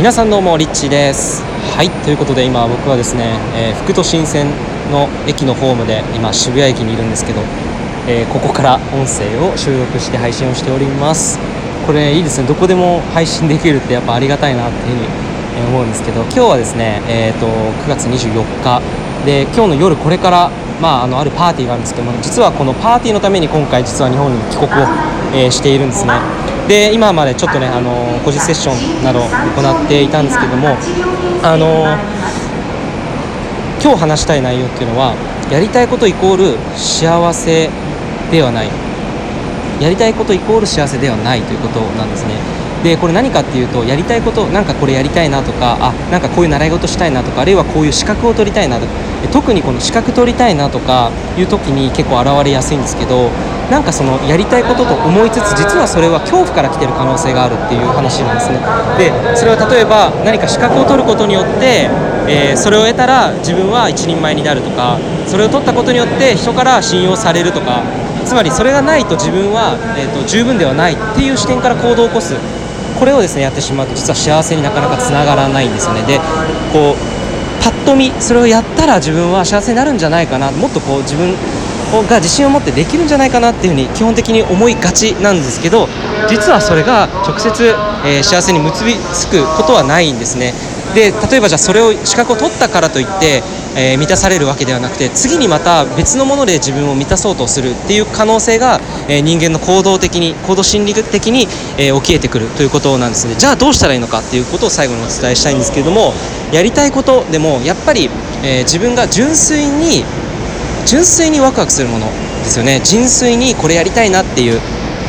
皆さんどうもリッチです。はいということで今僕はですね、えー、福都新線の駅のホームで今渋谷駅にいるんですけど、えー、ここから音声を収録して配信をしております。これいいですね。どこでも配信できるってやっぱありがたいなっていうふうに思うんですけど今日はですね、えーと、9月24日。で今日の夜これから、まあ、あのあるパーティーがあるんですけども実はこのパーティーのために今回実は日本に帰国を、えー、しているんですね。で今までちょっとねあの個人セッションなど行っていたんですけどもあの今日話したい内容っていうのはやりたいことイコール幸せではない。やりたいことイコール幸せではないということなんですね。でこれ何かっていうとやりたいことなんかこれやりたいなとかあなんかこういう習い事したいなとかあるいはこういう資格を取りたいなとか特にこの資格取りたいなとかいう時に結構現れやすいんですけどなんかそのやりたいことと思いつつ実はそれは恐怖から来てる可能性があるっていう話なんですね。でそれは例えば何か資格を取ることによって、えー、それを得たら自分は一人前になるとかそれを取ったことによって人から信用されるとかつまりそれがないと自分は、えーと十分ではないっていう視点から行動を起こす。これをですねやってしまうと実は幸せになかなかつながらないんですよね。でこうとみそれをやったら自分は幸せになるんじゃないかな。もっとこう自分が自信を持ってできるんじゃないかなっていうふうに基本的に思いがちなんですけど実はそれが直接、えー、幸せに結びつくことはないんですね。で例えばじゃあそれを資格を取ったからといって、えー、満たされるわけではなくて次にまた別のもので自分を満たそうとするっていう可能性が、えー、人間の行動的に行動心理的に、えー、起きえてくるということなんですね。じゃあどうしたらいいのかっていうことを最後にお伝えしたいんですけれどもやりたいことでもやっぱり、え自分が純粋に純粋にワクワクするものですよね。純粋にこれやりたいなっていう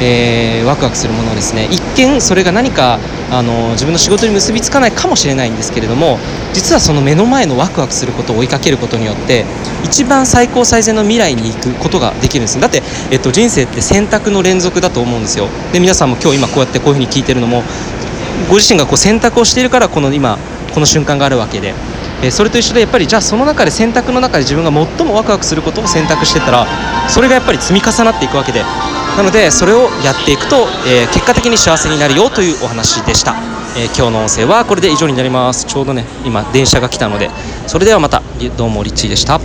えー、ワクワクするものですね。一見それが何かあの自分の仕事に結びつかないかもしれないんですけれども実はその目の前のワクワクすることを追いかけることによって一番最高最善の未来に行くことができるんです。だって、えっと、人生って選択の連続だと思うんですよ。で皆さんも今日今こうやってこういうふうに聞いてるのもご自身がこう選択をしているからこの今この瞬間があるわけで。えそれと一緒でやっぱりじゃあその中で選択の中で自分が最もワクワクすることを選択してたらそれがやっぱり積み重なっていくわけで。なのでそれをやっていくと、え結果的に幸せになるよというお話でした、え今日の音声はこれで以上になります。ちょうどね今電車が来たのでそれではまたどうもリッチーでした。